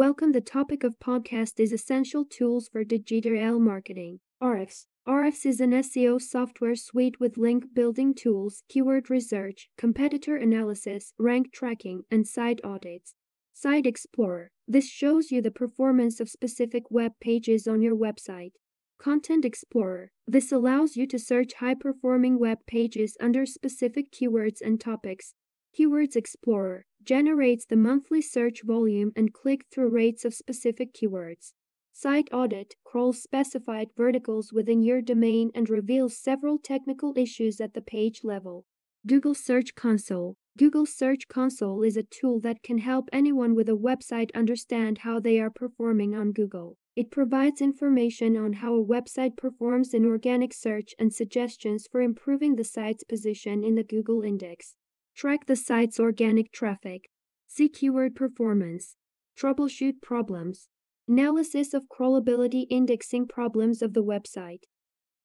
Welcome. The topic of podcast is essential tools for digital marketing. Ahrefs. Ahrefs is an SEO software suite with link building tools, keyword research, competitor analysis, rank tracking, and site audits. Site Explorer. This shows you the performance of specific web pages on your website. Content Explorer. This allows you to search high performing web pages under specific keywords and topics. Keywords Explorer generates the monthly search volume and click through rates of specific keywords. Site Audit crawls specified verticals within your domain and reveals several technical issues at the page level. Google Search Console Google Search Console is a tool that can help anyone with a website understand how they are performing on Google. It provides information on how a website performs in organic search and suggestions for improving the site's position in the Google index. Track the site's organic traffic. See keyword performance. Troubleshoot problems. Analysis of crawlability indexing problems of the website.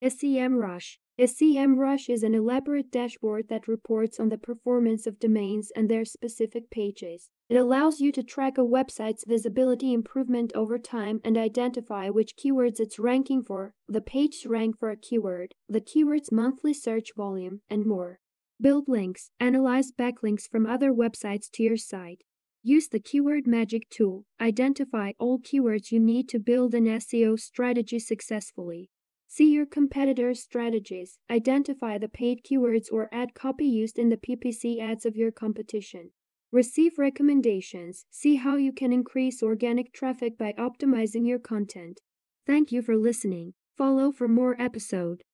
SEMrush. SEMrush is an elaborate dashboard that reports on the performance of domains and their specific pages. It allows you to track a website's visibility improvement over time and identify which keywords it's ranking for, the page's rank for a keyword, the keyword's monthly search volume, and more. Build links. Analyze backlinks from other websites to your site. Use the Keyword Magic tool. Identify all keywords you need to build an SEO strategy successfully. See your competitors' strategies. Identify the paid keywords or ad copy used in the PPC ads of your competition. Receive recommendations. See how you can increase organic traffic by optimizing your content. Thank you for listening. Follow for more episode.